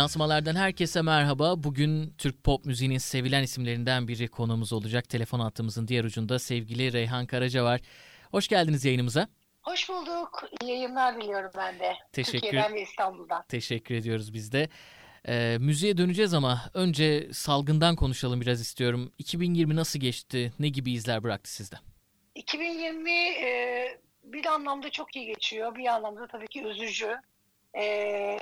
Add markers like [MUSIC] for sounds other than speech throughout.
Yansımalardan herkese merhaba. Bugün Türk pop müziğinin sevilen isimlerinden biri konuğumuz olacak. Telefon hattımızın diğer ucunda sevgili Reyhan Karaca var. Hoş geldiniz yayınımıza. Hoş bulduk. İyi yayınlar diliyorum ben de. Teşekkür, Türkiye'den ve İstanbul'dan. Teşekkür ediyoruz biz de. Ee, müziğe döneceğiz ama önce salgından konuşalım biraz istiyorum. 2020 nasıl geçti? Ne gibi izler bıraktı sizde? 2020 e, bir anlamda çok iyi geçiyor. Bir anlamda tabii ki üzücü. E,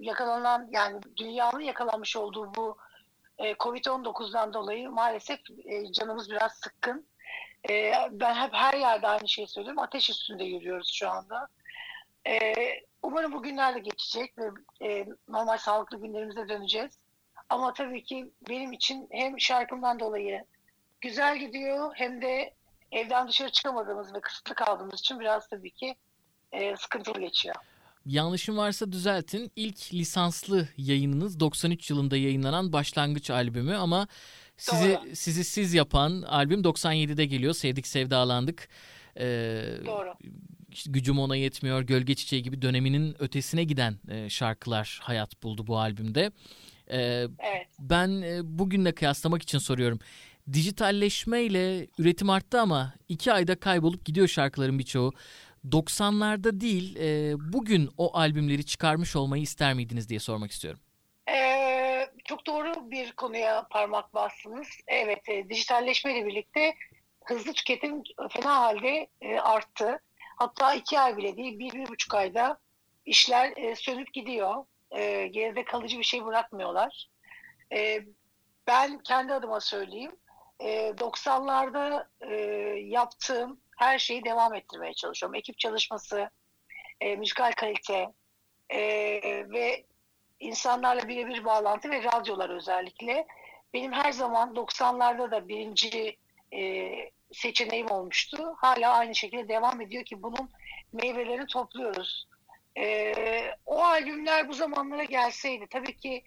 yakalanan yani dünyanın yakalanmış olduğu bu e, Covid-19'dan dolayı maalesef e, canımız biraz sıkkın. E, ben hep her yerde aynı şeyi söylüyorum. Ateş üstünde yürüyoruz şu anda. E, umarım bu günler de geçecek ve e, normal sağlıklı günlerimize döneceğiz. Ama tabii ki benim için hem şarkımdan dolayı güzel gidiyor hem de evden dışarı çıkamadığımız ve kısıtlı kaldığımız için biraz tabii ki e, sıkıntılı geçiyor. Yanlışım varsa düzeltin. İlk lisanslı yayınınız 93 yılında yayınlanan Başlangıç albümü ama sizi Doğru. sizi siz yapan albüm 97'de geliyor. Sevdik Sevdalandık. Ee, Doğru. Gücüm ona yetmiyor, Gölge Çiçeği gibi döneminin ötesine giden e, şarkılar hayat buldu bu albümde. Ee, evet. Ben e, bugünle kıyaslamak için soruyorum. Dijitalleşme ile üretim arttı ama iki ayda kaybolup gidiyor şarkıların birçoğu. 90'larda değil e, bugün o albümleri çıkarmış olmayı ister miydiniz diye sormak istiyorum. Ee, çok doğru bir konuya parmak bastınız. Evet e, dijitalleşme ile birlikte hızlı tüketim fena halde e, arttı. Hatta iki ay bile değil bir, bir buçuk ayda işler e, sönüp gidiyor. E, geride kalıcı bir şey bırakmıyorlar. E, ben kendi adıma söyleyeyim. E, 90'larda e, yaptığım her şeyi devam ettirmeye çalışıyorum. Ekip çalışması, e, müzikal kalite e, ve insanlarla birebir bağlantı ve radyolar özellikle. Benim her zaman 90'larda da birinci e, seçeneğim olmuştu. Hala aynı şekilde devam ediyor ki bunun meyvelerini topluyoruz. E, o albümler bu zamanlara gelseydi tabii ki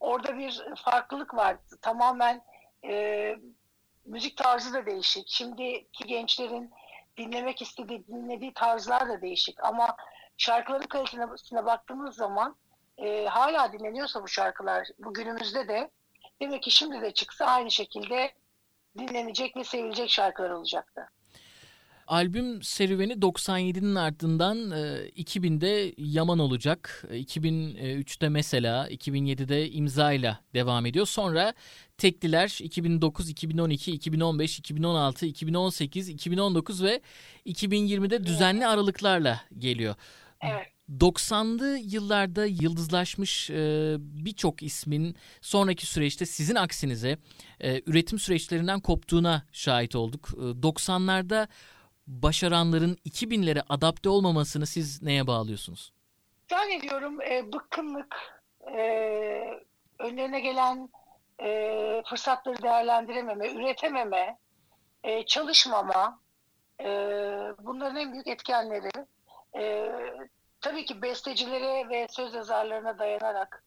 orada bir farklılık vardı. Tamamen e, müzik tarzı da değişik. Şimdiki gençlerin dinlemek istediği, dinlediği tarzlar da değişik. Ama şarkıların kalitesine baktığımız zaman e, hala dinleniyorsa bu şarkılar bu günümüzde de demek ki şimdi de çıksa aynı şekilde dinlenecek ve sevilecek şarkılar olacaktı. Albüm serüveni 97'nin ardından 2000'de Yaman olacak. 2003'te mesela 2007'de imzayla devam ediyor. Sonra tekliler 2009, 2012, 2015, 2016, 2018, 2019 ve 2020'de düzenli aralıklarla geliyor. Evet. 90'lı yıllarda yıldızlaşmış e, birçok ismin sonraki süreçte sizin aksinize e, üretim süreçlerinden koptuğuna şahit olduk. E, 90'larda başaranların 2000'lere adapte olmamasını siz neye bağlıyorsunuz? Zannediyorum e, bıkkınlık, e, önlerine gelen e, fırsatları değerlendirememe, üretememe, e, çalışmama, e, bunların en büyük etkenleri. E, tabii ki bestecilere ve söz yazarlarına dayanarak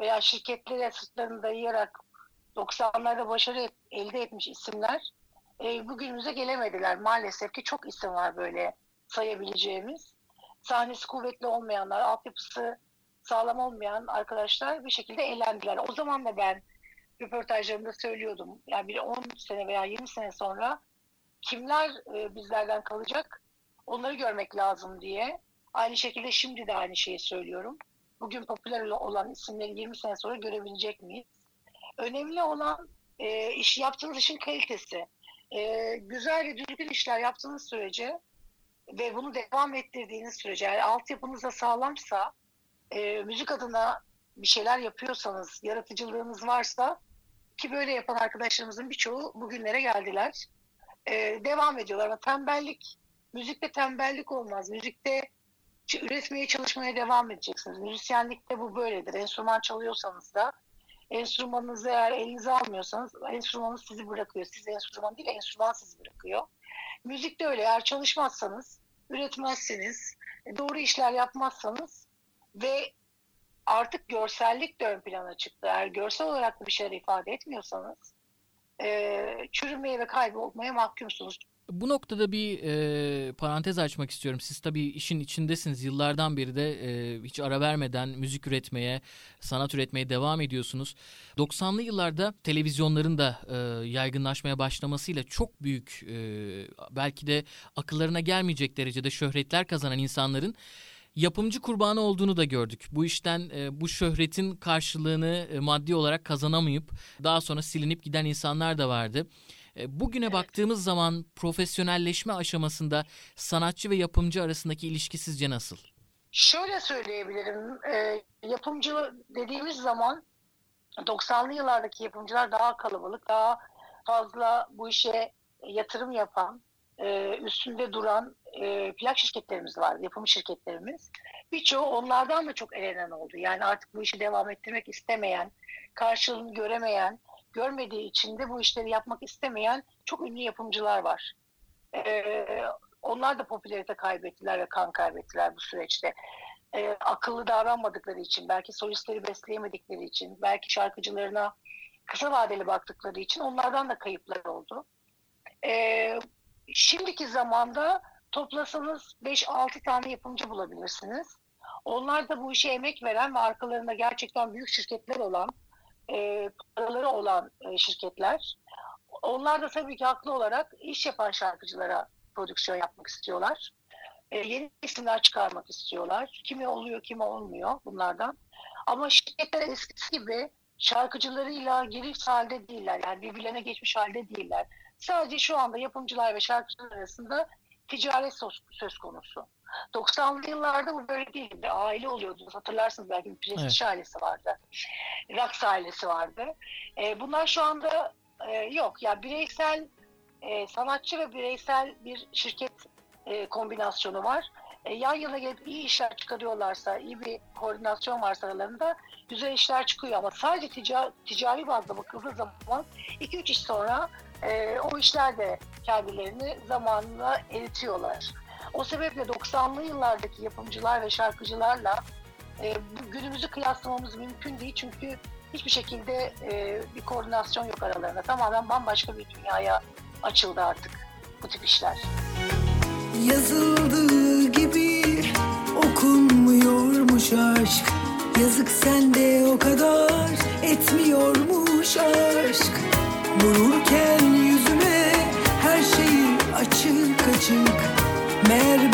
veya şirketlere sırtlarını dayayarak 90'larda başarı elde etmiş isimler e, bugünümüze gelemediler. Maalesef ki çok isim var böyle sayabileceğimiz. Sahnesi kuvvetli olmayanlar, altyapısı sağlam olmayan arkadaşlar bir şekilde eğlendiler. O zaman da ben röportajlarımda söylüyordum. Yani bir 10 sene veya 20 sene sonra kimler e, bizlerden kalacak onları görmek lazım diye. Aynı şekilde şimdi de aynı şeyi söylüyorum. Bugün popüler olan isimleri 20 sene sonra görebilecek miyiz? Önemli olan e, iş yaptığınız işin kalitesi e, güzel ve düzgün işler yaptığınız sürece ve bunu devam ettirdiğiniz sürece yani altyapınız da sağlamsa e, müzik adına bir şeyler yapıyorsanız, yaratıcılığınız varsa ki böyle yapan arkadaşlarımızın birçoğu bugünlere geldiler. E, devam ediyorlar ama tembellik, müzikte tembellik olmaz. Müzikte üretmeye çalışmaya devam edeceksiniz. Müzisyenlikte bu böyledir. Enstrüman çalıyorsanız da enstrümanınızı eğer elinize almıyorsanız enstrümanınız sizi bırakıyor. Siz enstrüman değil, enstrüman sizi bırakıyor. Müzikte öyle. Eğer çalışmazsanız, üretmezseniz, doğru işler yapmazsanız ve artık görsellik de ön plana çıktı. Eğer görsel olarak bir şeyler ifade etmiyorsanız e, çürümeye ve kaybolmaya mahkumsunuz. Bu noktada bir e, parantez açmak istiyorum. Siz tabii işin içindesiniz. Yıllardan beri de e, hiç ara vermeden müzik üretmeye, sanat üretmeye devam ediyorsunuz. 90'lı yıllarda televizyonların da e, yaygınlaşmaya başlamasıyla çok büyük, e, belki de akıllarına gelmeyecek derecede şöhretler kazanan insanların yapımcı kurbanı olduğunu da gördük. Bu işten e, bu şöhretin karşılığını e, maddi olarak kazanamayıp daha sonra silinip giden insanlar da vardı. E, bugüne evet. baktığımız zaman profesyonelleşme aşamasında sanatçı ve yapımcı arasındaki ilişki sizce nasıl? Şöyle söyleyebilirim. E, yapımcı dediğimiz zaman 90'lı yıllardaki yapımcılar daha kalabalık, daha fazla bu işe yatırım yapan, e, üstünde duran e, plak şirketlerimiz var, yapım şirketlerimiz. Birçoğu onlardan da çok elenen oldu. Yani artık bu işi devam ettirmek istemeyen, karşılığını göremeyen, görmediği için de bu işleri yapmak istemeyen çok ünlü yapımcılar var. Ee, onlar da popülarite kaybettiler ve kan kaybettiler bu süreçte. Ee, akıllı davranmadıkları için, belki solistleri besleyemedikleri için, belki şarkıcılarına kısa vadeli baktıkları için onlardan da kayıplar oldu. Ee, şimdiki zamanda toplasanız 5-6 tane yapımcı bulabilirsiniz. Onlar da bu işe emek veren ve arkalarında gerçekten büyük şirketler olan e, paraları olan e, şirketler. Onlar da tabii ki haklı olarak iş yapan şarkıcılara prodüksiyon yapmak istiyorlar. E, yeni isimler çıkarmak istiyorlar. Kimi oluyor, kimi olmuyor bunlardan. Ama şirketler eskisi gibi şarkıcılarıyla giriş halde değiller. Yani birbirlerine geçmiş halde değiller. Sadece şu anda yapımcılar ve şarkıcılar arasında ticaret söz, konusu. 90'lı yıllarda bu böyle değildi. Aile oluyordu. Hatırlarsınız belki Prestij evet. ailesi vardı. Raks ailesi vardı. E, bunlar şu anda e, yok. Ya yani bireysel e, sanatçı ve bireysel bir şirket e, kombinasyonu var. E, yan yana gelip iyi işler çıkarıyorlarsa, iyi bir koordinasyon varsa aralarında güzel işler çıkıyor ama sadece ticari, ticari bazda bakıldığı zaman 2-3 iş sonra e, o işler de kendilerini zamanla eritiyorlar. O sebeple 90'lı yıllardaki yapımcılar ve şarkıcılarla e, günümüzü kıyaslamamız mümkün değil çünkü hiçbir şekilde e, bir koordinasyon yok aralarında. Tamamen bambaşka bir dünyaya açıldı artık bu tip işler. Yazıldığı gibi okunmuyormuş aşk Yazık sende o kadar etmiyormuş aşk Vururken yüzüme her şeyi açık açık. Meğer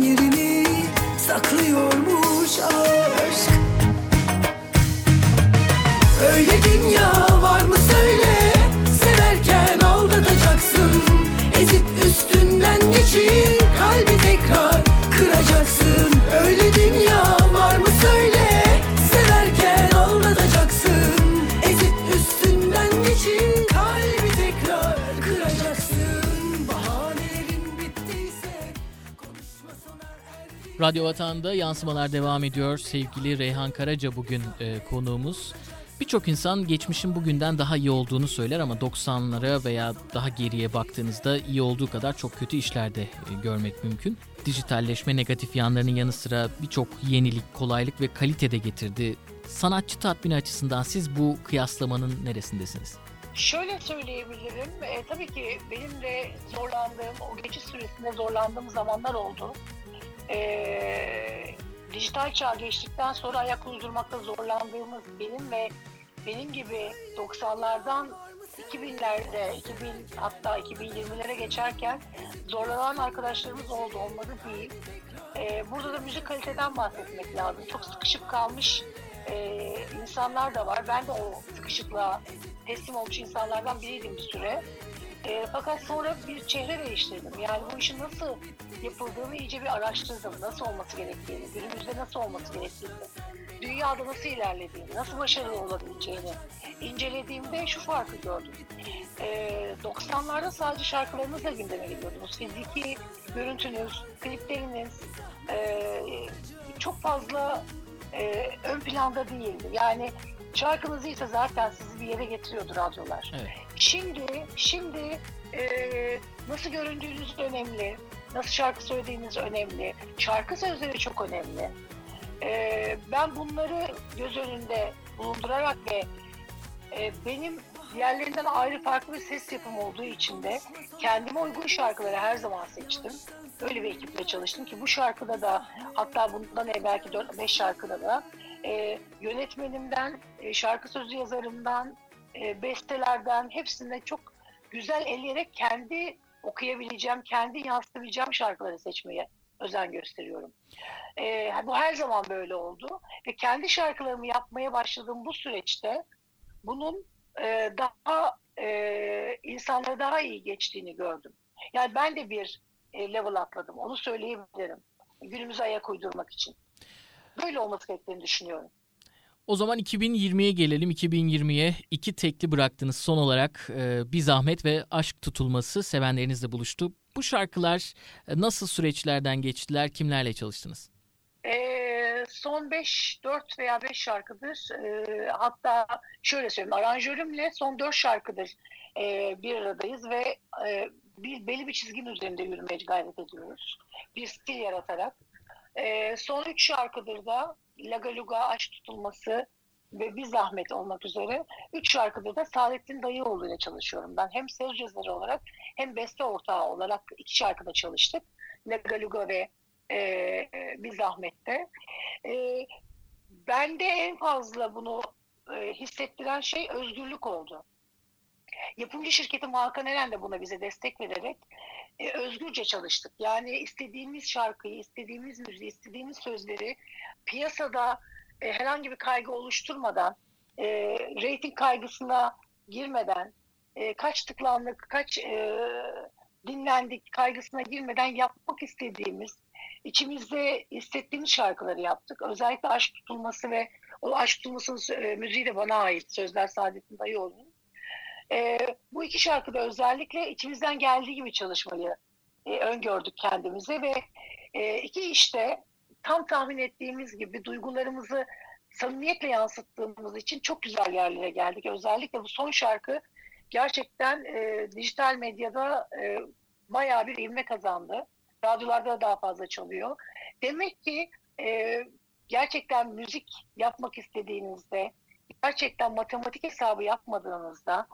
yerini saklıyormuş aşk. Öyle dünya var mı söyle Severken aldatacaksın. Ezip üstünden geçip kalbi tekrar kıracaksın. Öyle dünya Radyo Vatan'da yansımalar devam ediyor. Sevgili Reyhan Karaca bugün e, konuğumuz. Birçok insan geçmişin bugünden daha iyi olduğunu söyler ama 90'lara veya daha geriye baktığınızda iyi olduğu kadar çok kötü işlerde e, görmek mümkün. Dijitalleşme negatif yanlarının yanı sıra birçok yenilik, kolaylık ve kalite de getirdi. Sanatçı tatmini açısından siz bu kıyaslamanın neresindesiniz? Şöyle söyleyebilirim. E, tabii ki benim de zorlandığım, o geçiş süresinde zorlandığım zamanlar oldu. E, dijital çağ geçtikten sonra ayak uydurmakta zorlandığımız benim ve benim gibi 90'lardan 2000'lerde, 2000 hatta 2020'lere geçerken zorlanan arkadaşlarımız oldu, olmadı değil. Ee, burada da müzik kaliteden bahsetmek lazım. Çok sıkışıp kalmış e, insanlar da var. Ben de o sıkışıklığa teslim olmuş insanlardan biriydim bir süre. E, fakat sonra bir çehre değiştirdim. Yani bu işin nasıl yapıldığını iyice bir araştırdım. Nasıl olması gerektiğini, günümüzde nasıl olması gerektiğini, dünyada nasıl ilerlediğini, nasıl başarılı olabileceğini incelediğimde şu farkı gördüm. E, 90'larda sadece şarkılarınızla gündeme geliyordunuz. Fiziki görüntünüz, klipleriniz e, çok fazla e, ön planda değildi. Yani şarkınız ise zaten sizi bir yere getiriyordu radyolar. Evet. Şimdi şimdi e, nasıl göründüğünüz önemli, nasıl şarkı söylediğiniz önemli, şarkı sözleri çok önemli. E, ben bunları göz önünde bulundurarak ve e, benim diğerlerinden ayrı farklı bir ses yapım olduğu için de kendime uygun şarkıları her zaman seçtim. Öyle bir ekiple çalıştım ki bu şarkıda da hatta bundan evvelki 4-5 şarkıda da e, yönetmenimden, e, şarkı sözü yazarımdan, e, bestelerden hepsinde çok güzel elleyerek kendi okuyabileceğim, kendi yansıtabileceğim şarkıları seçmeye özen gösteriyorum. E, bu her zaman böyle oldu. Ve kendi şarkılarımı yapmaya başladığım bu süreçte bunun e, daha e, insanlara daha iyi geçtiğini gördüm. Yani ben de bir e, level atladım. Onu söyleyebilirim. Günümüze ayak uydurmak için. Böyle olması gerektiğini düşünüyorum. O zaman 2020'ye gelelim. 2020'ye iki tekli bıraktınız. Son olarak e, Bir Zahmet ve Aşk Tutulması sevenlerinizle buluştu. Bu şarkılar e, nasıl süreçlerden geçtiler? Kimlerle çalıştınız? E, son 5, 4 veya 5 şarkıdır. E, hatta şöyle söyleyeyim. Aranjörümle son 4 şarkıdır e, bir aradayız ve e, bir belli bir çizginin üzerinde yürümeye gayret ediyoruz. Bir stil yaratarak. E, son 3 şarkıdır da Laga Luga, Aşk Tutulması ve Bir Zahmet olmak üzere üç şarkıda da Saadettin Dayıoğlu ile çalışıyorum. Ben hem söz yazarı olarak hem beste ortağı olarak iki şarkıda çalıştık. Laga Luga ve e, Bir Zahmet'te. E, bende en fazla bunu e, hissettiren şey özgürlük oldu. Yapımcı şirketim Hakan Eren de buna bize destek vererek e, özgürce çalıştık. Yani istediğimiz şarkıyı, istediğimiz müziği, istediğimiz sözleri piyasada e, herhangi bir kaygı oluşturmadan, e, reyting kaygısına girmeden, e, kaç tıklandık, kaç e, dinlendik kaygısına girmeden yapmak istediğimiz, içimizde hissettiğimiz şarkıları yaptık. Özellikle aşk tutulması ve o aşk tutulmasının e, müziği de bana ait. Sözler Saadettin Dayıoğlu'nun. E, bu iki şarkıda özellikle içimizden geldiği gibi çalışmayı e, öngördük kendimize ve e, iki işte tam tahmin ettiğimiz gibi duygularımızı samimiyetle yansıttığımız için çok güzel yerlere geldik. Özellikle bu son şarkı gerçekten e, dijital medyada e, bayağı bir ivme kazandı. Radyolarda da daha fazla çalıyor. Demek ki e, gerçekten müzik yapmak istediğinizde, gerçekten matematik hesabı yapmadığınızda,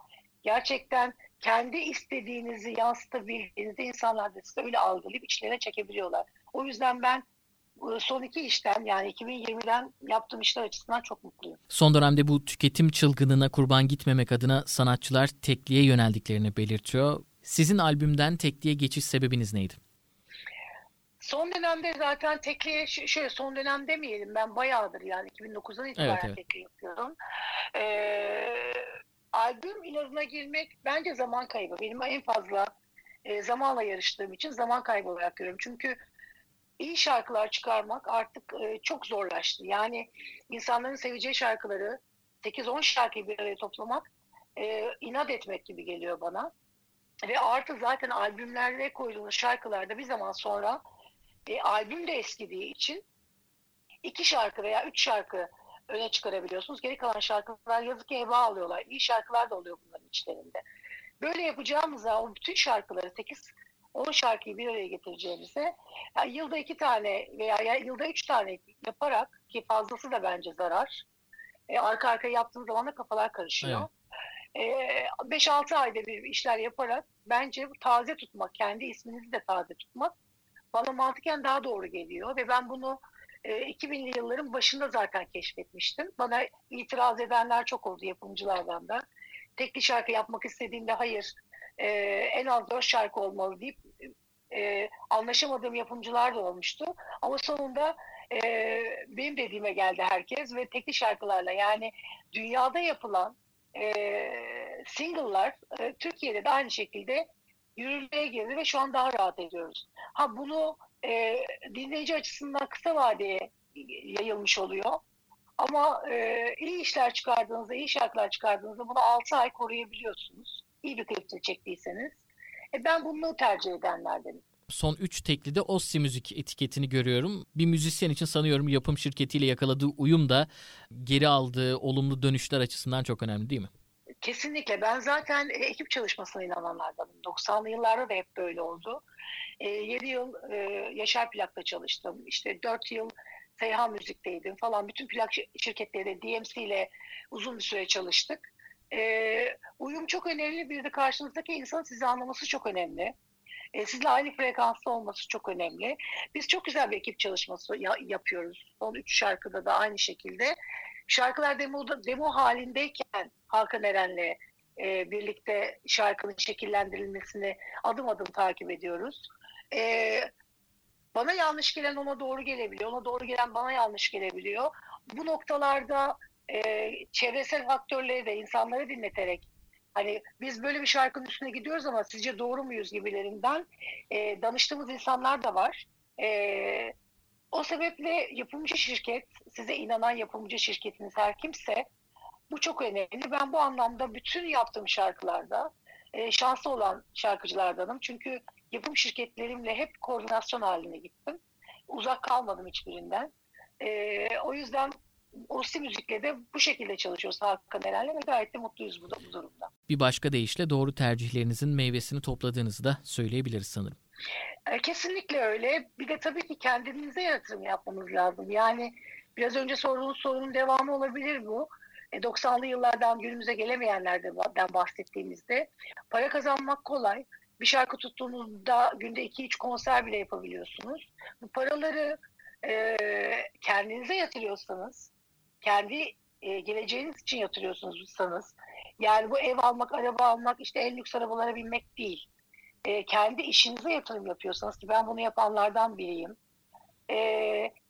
gerçekten kendi istediğinizi yansıtabildiğinizde insanlar da size öyle algılayıp içlerine çekebiliyorlar. O yüzden ben son iki işten yani 2020'den yaptığım işler açısından çok mutluyum. Son dönemde bu tüketim çılgınına kurban gitmemek adına sanatçılar tekliğe yöneldiklerini belirtiyor. Sizin albümden tekliğe geçiş sebebiniz neydi? Son dönemde zaten tekliğe şöyle son dönem demeyelim ben bayağıdır yani 2009'dan itibaren evet, evet. tekliği yapıyorum. Ee, albüm inadına girmek bence zaman kaybı. Benim en fazla e, zamanla yarıştığım için zaman kaybı olarak görüyorum. Çünkü iyi şarkılar çıkarmak artık e, çok zorlaştı. Yani insanların seveceği şarkıları 8-10 şarkıyı bir araya toplamak e, inat etmek gibi geliyor bana. Ve artık zaten albümlerde koyduğunuz şarkılarda bir zaman sonra e, albüm de eskidiği için iki şarkı veya üç şarkı öne çıkarabiliyorsunuz. Geri kalan şarkılar yazık ki heba alıyorlar. İyi şarkılar da oluyor bunların içlerinde. Böyle yapacağımızda o bütün şarkıları 8 10 şarkıyı bir araya getireceğimize yani yılda iki tane veya yılda üç tane yaparak ki fazlası da bence zarar. E, arka arka yaptığınız zaman da kafalar karışıyor. Evet. E, 5-6 ayda bir işler yaparak bence taze tutmak, kendi isminizi de taze tutmak bana mantıken daha doğru geliyor ve ben bunu e, 2000'li yılların başında zaten keşfetmiştim. Bana itiraz edenler çok oldu yapımcılardan da. Tekli şarkı yapmak istediğinde hayır e, en az dört şarkı olmalı deyip e, anlaşamadığım yapımcılar da olmuştu. Ama sonunda e, benim dediğime geldi herkes ve tekli şarkılarla yani dünyada yapılan e, single'lar e, Türkiye'de de aynı şekilde yürürlüğe girdi ve şu an daha rahat ediyoruz. Ha bunu e, dinleyici açısından kısa vadeye yayılmış oluyor. Ama e, iyi işler çıkardığınızda, iyi şarkılar çıkardığınızda bunu 6 ay koruyabiliyorsunuz. İyi bir klip çektiyseniz. E, ben bunu tercih edenlerdenim. Son 3 teklide Ossi Müzik etiketini görüyorum. Bir müzisyen için sanıyorum yapım şirketiyle yakaladığı uyum da geri aldığı olumlu dönüşler açısından çok önemli değil mi? Kesinlikle. Ben zaten ekip çalışmasına inananlardanım. 90'lı yıllarda da hep böyle oldu. E, 7 yıl e, Yaşar Plak'ta çalıştım. İşte 4 yıl Seyhan Müzik'teydim falan. Bütün plak şirketleri DMC ile uzun bir süre çalıştık. E, uyum çok önemli. Bir de karşınızdaki insanın sizi anlaması çok önemli. E, sizle aynı frekansta olması çok önemli. Biz çok güzel bir ekip çalışması ya, yapıyoruz. Son üç şarkıda da aynı şekilde. Şarkılar demo, demo halindeyken Hakan Eren'le e, birlikte şarkının şekillendirilmesini adım adım takip ediyoruz. E, bana yanlış gelen ona doğru gelebiliyor. Ona doğru gelen bana yanlış gelebiliyor. Bu noktalarda e, çevresel faktörleri de insanları dinleterek hani biz böyle bir şarkının üstüne gidiyoruz ama sizce doğru muyuz gibilerinden e, danıştığımız insanlar da var. E, o sebeple yapımcı şirket, size inanan yapımcı şirketiniz her kimse bu çok önemli. Ben bu anlamda bütün yaptığım şarkılarda e, şanslı olan şarkıcılardanım. Çünkü yapım şirketlerimle hep koordinasyon haline gittim. Uzak kalmadım hiçbirinden. E, o yüzden Osi Müzik'le de bu şekilde çalışıyoruz Hakan Eren'le ve gayet de mutluyuz bu, bu durumda. Bir başka deyişle doğru tercihlerinizin meyvesini topladığınızı da söyleyebiliriz sanırım. E, kesinlikle öyle. Bir de tabii ki kendinize yatırım yapmanız lazım. Yani biraz önce sorduğunuz sorunun devamı olabilir bu. 90'lı e, yıllardan günümüze gelemeyenlerden bahsettiğimizde para kazanmak kolay. Bir şarkı tuttuğunuzda günde 2-3 konser bile yapabiliyorsunuz. Bu paraları e, kendinize yatırıyorsanız, kendi e, geleceğiniz için yatırıyorsunuzsanız, yani bu ev almak, araba almak, işte en lüks arabalara binmek değil. E, kendi işinize yatırım yapıyorsanız ki ben bunu yapanlardan biriyim. E,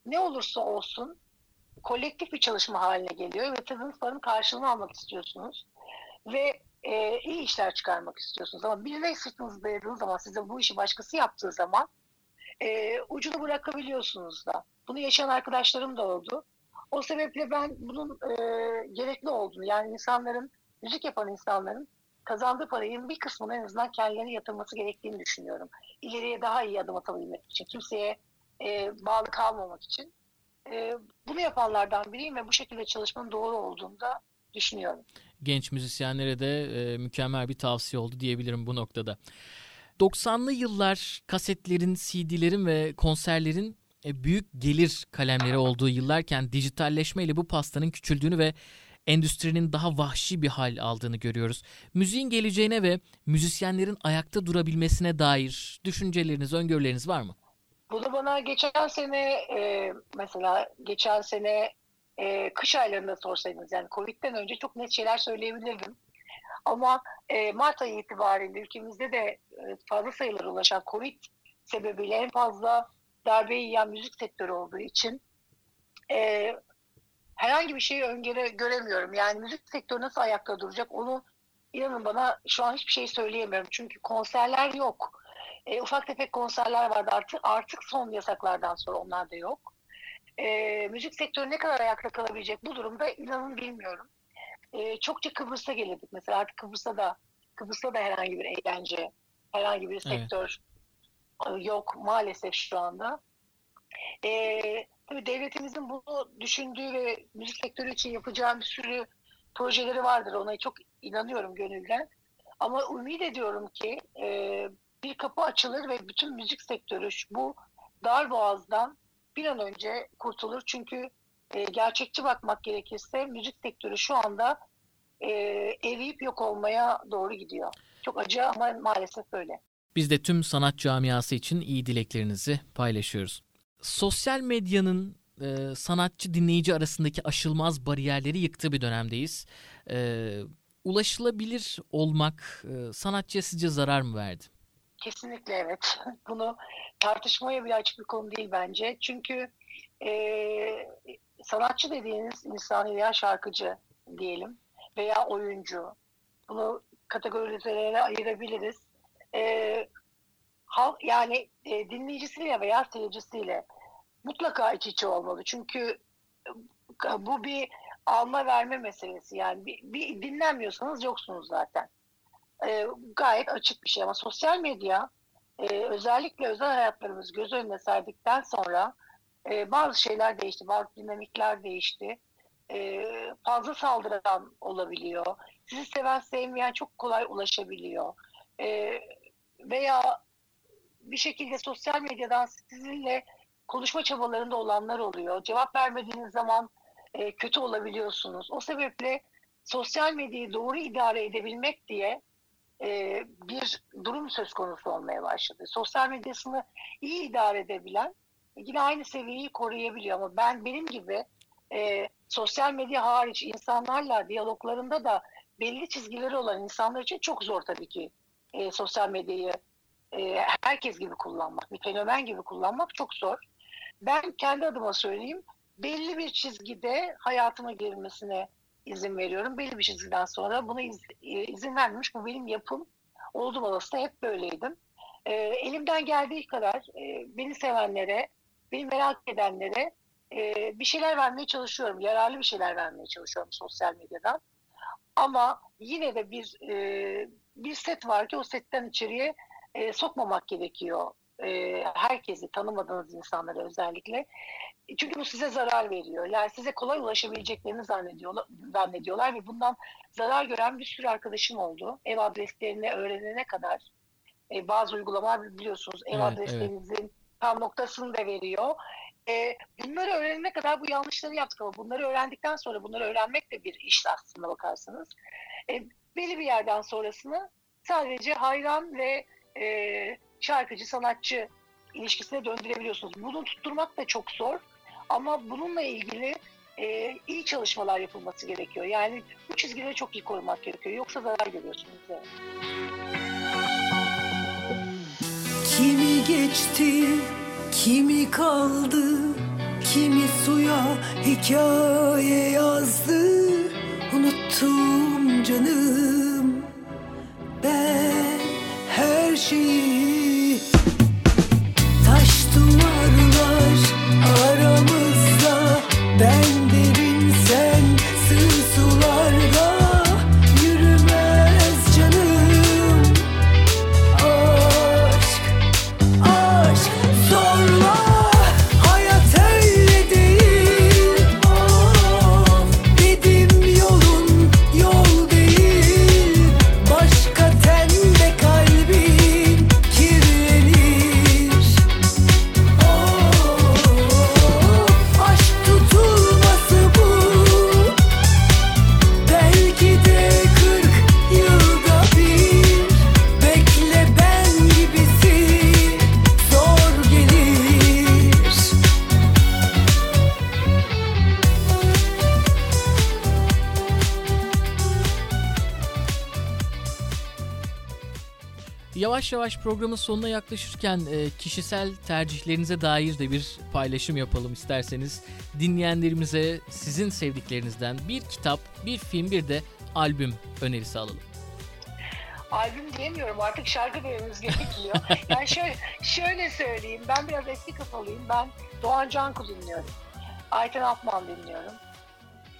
ne olursa olsun kolektif bir çalışma haline geliyor ve yatırdığınız paranın karşılığını almak istiyorsunuz. Ve e, iyi işler çıkarmak istiyorsunuz. Ama birine sırtınızı dayadığınız zaman, size bu işi başkası yaptığı zaman e, ucunu bırakabiliyorsunuz da. Bunu yaşayan arkadaşlarım da oldu. O sebeple ben bunun e, gerekli olduğunu, yani insanların, müzik yapan insanların kazandığı parayın bir kısmını en azından kendilerine yatırması gerektiğini düşünüyorum. İleriye daha iyi adım atabilmek için, kimseye e, bağlı kalmamak için. E, bunu yapanlardan biriyim ve bu şekilde çalışmanın doğru olduğunu da düşünüyorum. Genç müzisyenlere de e, mükemmel bir tavsiye oldu diyebilirim bu noktada. 90'lı yıllar kasetlerin, CD'lerin ve konserlerin büyük gelir kalemleri olduğu yıllarken dijitalleşmeyle bu pastanın küçüldüğünü ve endüstrinin daha vahşi bir hal aldığını görüyoruz. Müziğin geleceğine ve müzisyenlerin ayakta durabilmesine dair düşünceleriniz, öngörüleriniz var mı? Bunu bana geçen sene e, mesela geçen sene e, kış aylarında sorsaydınız yani Covid'den önce çok net şeyler söyleyebilirdim. Ama e, Mart ayı itibariyle ülkemizde de e, fazla sayılara ulaşan Covid sebebiyle en fazla darbeyi yiyen müzik sektörü olduğu için e, herhangi bir şeyi öngöre göremiyorum. Yani müzik sektörü nasıl ayakta duracak onu inanın bana şu an hiçbir şey söyleyemiyorum. Çünkü konserler yok. E, ufak tefek konserler vardı artık. Artık son yasaklardan sonra onlar da yok. E, müzik sektörü ne kadar ayakta kalabilecek bu durumda inanın bilmiyorum. E, çokça Kıbrıs'a gelirdik mesela artık Kıbrıs'ta da Kıbrıs'ta da herhangi bir eğlence, herhangi bir sektör evet. Yok maalesef şu anda. E, tabii devletimizin bunu düşündüğü ve müzik sektörü için yapacağı bir sürü projeleri vardır. Ona çok inanıyorum gönülden. Ama ümit ediyorum ki e, bir kapı açılır ve bütün müzik sektörü bu dar boğazdan bir an önce kurtulur. Çünkü e, gerçekçi bakmak gerekirse müzik sektörü şu anda e, eriyip yok olmaya doğru gidiyor. Çok acı ama maalesef öyle. Biz de tüm sanat camiası için iyi dileklerinizi paylaşıyoruz. Sosyal medyanın e, sanatçı dinleyici arasındaki aşılmaz bariyerleri yıktığı bir dönemdeyiz. E, ulaşılabilir olmak e, sanatçıya sizce zarar mı verdi? Kesinlikle evet. Bunu tartışmaya bile açık bir konu değil bence. Çünkü e, sanatçı dediğiniz insan veya şarkıcı diyelim veya oyuncu. Bunu kategorilere ayırabiliriz. E, halk yani e, dinleyicisiyle veya seyircisiyle mutlaka iç içe olmalı. Çünkü e, bu bir alma verme meselesi. Yani bir, bir dinlenmiyorsanız yoksunuz zaten. E, gayet açık bir şey ama sosyal medya e, özellikle özel hayatlarımız göz önüne serdikten sonra e, bazı şeyler değişti, bazı dinamikler değişti. E, fazla saldıran olabiliyor. Sizi seven sevmeyen çok kolay ulaşabiliyor. E, veya bir şekilde sosyal medyadan sizinle konuşma çabalarında olanlar oluyor. Cevap vermediğiniz zaman e, kötü olabiliyorsunuz. O sebeple sosyal medyayı doğru idare edebilmek diye e, bir durum söz konusu olmaya başladı. Sosyal medyasını iyi idare edebilen yine aynı seviyeyi koruyabiliyor ama ben benim gibi e, sosyal medya hariç insanlarla diyaloglarında da belli çizgileri olan insanlar için çok zor tabii ki e, sosyal medyayı e, herkes gibi kullanmak, bir fenomen gibi kullanmak çok zor. Ben kendi adıma söyleyeyim, belli bir çizgide hayatıma girmesine izin veriyorum. Belli bir çizgiden sonra buna iz, e, izin vermemiş. Bu benim yapım. Oldum olası da hep böyleydim. E, elimden geldiği kadar e, beni sevenlere, beni merak edenlere e, bir şeyler vermeye çalışıyorum. Yararlı bir şeyler vermeye çalışıyorum sosyal medyadan. Ama yine de bir e, bir set var ki o setten içeriye e, sokmamak gerekiyor. E, herkesi tanımadığınız insanları özellikle. Çünkü bu size zarar veriyor. Yani size kolay ulaşabileceklerini zannediyorlar, zannediyorlar ve bundan zarar gören bir sürü arkadaşım oldu. Ev adreslerini öğrenene kadar e, bazı uygulamalar biliyorsunuz ev evet, adreslerinizin evet. tam noktasını da veriyor. E, bunları öğrenene kadar bu yanlışları yaptık ama bunları öğrendikten sonra bunları öğrenmek de bir iş aslında bakarsanız. E, belli bir yerden sonrasını sadece hayran ve e, şarkıcı, sanatçı ilişkisine döndürebiliyorsunuz. Bunu tutturmak da çok zor ama bununla ilgili e, iyi çalışmalar yapılması gerekiyor. Yani bu çizgileri çok iyi korumak gerekiyor. Yoksa zarar görüyorsunuz. Evet. Kimi geçti, kimi kaldı, kimi suya hikaye yazdı. Unuttum canım Yavaş yavaş programın sonuna yaklaşırken e, kişisel tercihlerinize dair de bir paylaşım yapalım isterseniz. Dinleyenlerimize sizin sevdiklerinizden bir kitap, bir film, bir de albüm önerisi alalım. albüm diyemiyorum artık şarkı dememiz gerekiyor. [LAUGHS] yani şöyle, şöyle söyleyeyim ben biraz eski kafalıyım. Ben Doğan Canku dinliyorum. Ayten Altman dinliyorum.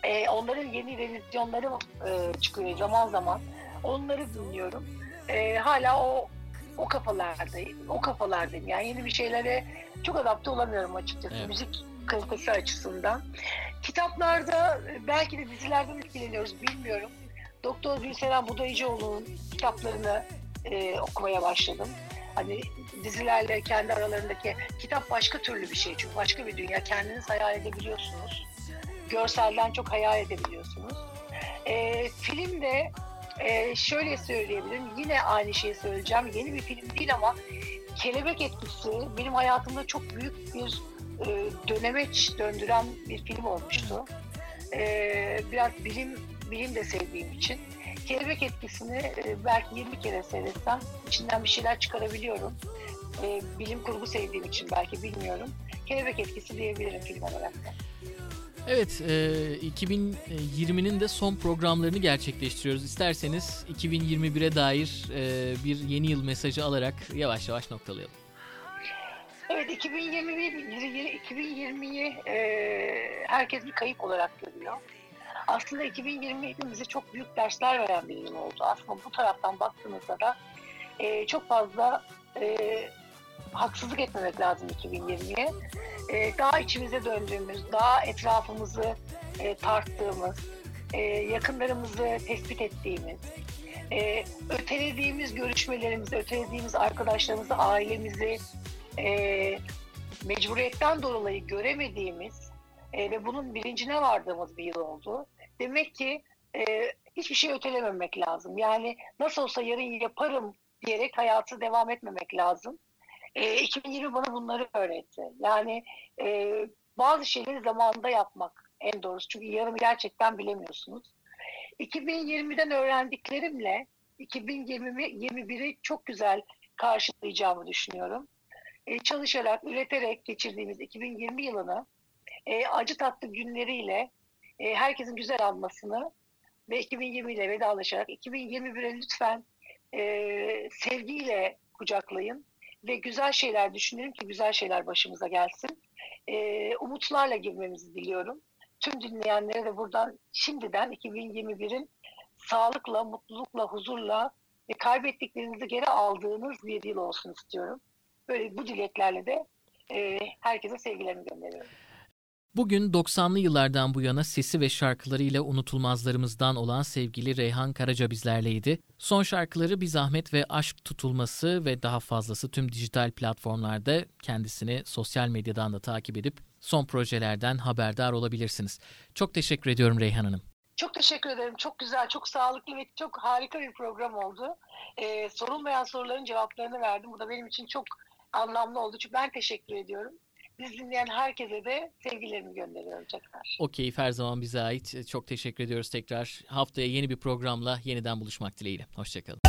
Ee, onların yeni revizyonları e, çıkıyor zaman zaman. Onları dinliyorum. Ee, hala o o kafalardayım. O kafalardayım. Yani yeni bir şeylere çok adapte olamıyorum açıkçası. Evet. Müzik kalitesi açısından. Kitaplarda belki de dizilerden etkileniyoruz bilmiyorum. Doktor Gülseren Budayıcıoğlu'nun kitaplarını e, okumaya başladım. Hani dizilerle kendi aralarındaki kitap başka türlü bir şey çünkü başka bir dünya. Kendiniz hayal edebiliyorsunuz. Görselden çok hayal edebiliyorsunuz. E, film de e, şöyle söyleyebilirim. Yine aynı şeyi söyleyeceğim. Yeni bir film değil ama kelebek etkisi benim hayatımda çok büyük bir e, dönemeç döndüren bir film olmuştu. E, biraz bilim bilim de sevdiğim için kelebek etkisini e, belki 20 kere seyretsem içinden bir şeyler çıkarabiliyorum. E, bilim kurgu sevdiğim için belki bilmiyorum. Kelebek etkisi diyebilirim film olarak da. Evet, e, 2020'nin de son programlarını gerçekleştiriyoruz. İsterseniz 2021'e dair e, bir yeni yıl mesajı alarak yavaş yavaş noktalayalım. Evet 2021 2020'yi e, herkes bir kayıp olarak görüyor. Aslında 2020 hepimize çok büyük dersler veren bir yıl oldu. Aslında bu taraftan baktığımızda da e, çok fazla e, haksızlık etmemek lazım 2020'ye. E, daha içimize döndüğümüz, daha etrafımızı e, tarttığımız, e, yakınlarımızı tespit ettiğimiz, e, ötelediğimiz görüşmelerimizi, ötelediğimiz arkadaşlarımızı, ailemizi e, mecburiyetten dolayı göremediğimiz e, ve bunun bilincine vardığımız bir yıl oldu. Demek ki e, hiçbir şey ötelememek lazım. Yani nasıl olsa yarın yaparım diyerek hayatı devam etmemek lazım. E, 2020 bana bunları öğretti. Yani e, bazı şeyleri zamanında yapmak en doğrusu. Çünkü yarını gerçekten bilemiyorsunuz. 2020'den öğrendiklerimle 2021'i çok güzel karşılayacağımı düşünüyorum. E, çalışarak, üreterek geçirdiğimiz 2020 yılını e, acı tatlı günleriyle e, herkesin güzel anmasını ve 2020 ile vedalaşarak 2021'e lütfen e, sevgiyle kucaklayın ve güzel şeyler düşünelim ki güzel şeyler başımıza gelsin. E, umutlarla girmemizi diliyorum. Tüm dinleyenlere de buradan şimdiden 2021'in sağlıkla, mutlulukla, huzurla ve kaybettiklerinizi geri aldığınız bir yıl olsun istiyorum. Böyle bu dileklerle de e, herkese sevgilerimi gönderiyorum. Bugün 90'lı yıllardan bu yana sesi ve şarkılarıyla unutulmazlarımızdan olan sevgili Reyhan Karaca bizlerleydi. Son şarkıları Bir Zahmet ve Aşk Tutulması ve daha fazlası tüm dijital platformlarda kendisini sosyal medyadan da takip edip son projelerden haberdar olabilirsiniz. Çok teşekkür ediyorum Reyhan Hanım. Çok teşekkür ederim. Çok güzel, çok sağlıklı ve çok harika bir program oldu. Ee, sorulmayan soruların cevaplarını verdim. Bu da benim için çok anlamlı oldu. Çünkü ben teşekkür ediyorum. Biz dinleyen herkese de sevgilerimi gönderiyorum tekrar. O her zaman bize ait. Çok teşekkür ediyoruz tekrar. Haftaya yeni bir programla yeniden buluşmak dileğiyle. Hoşçakalın.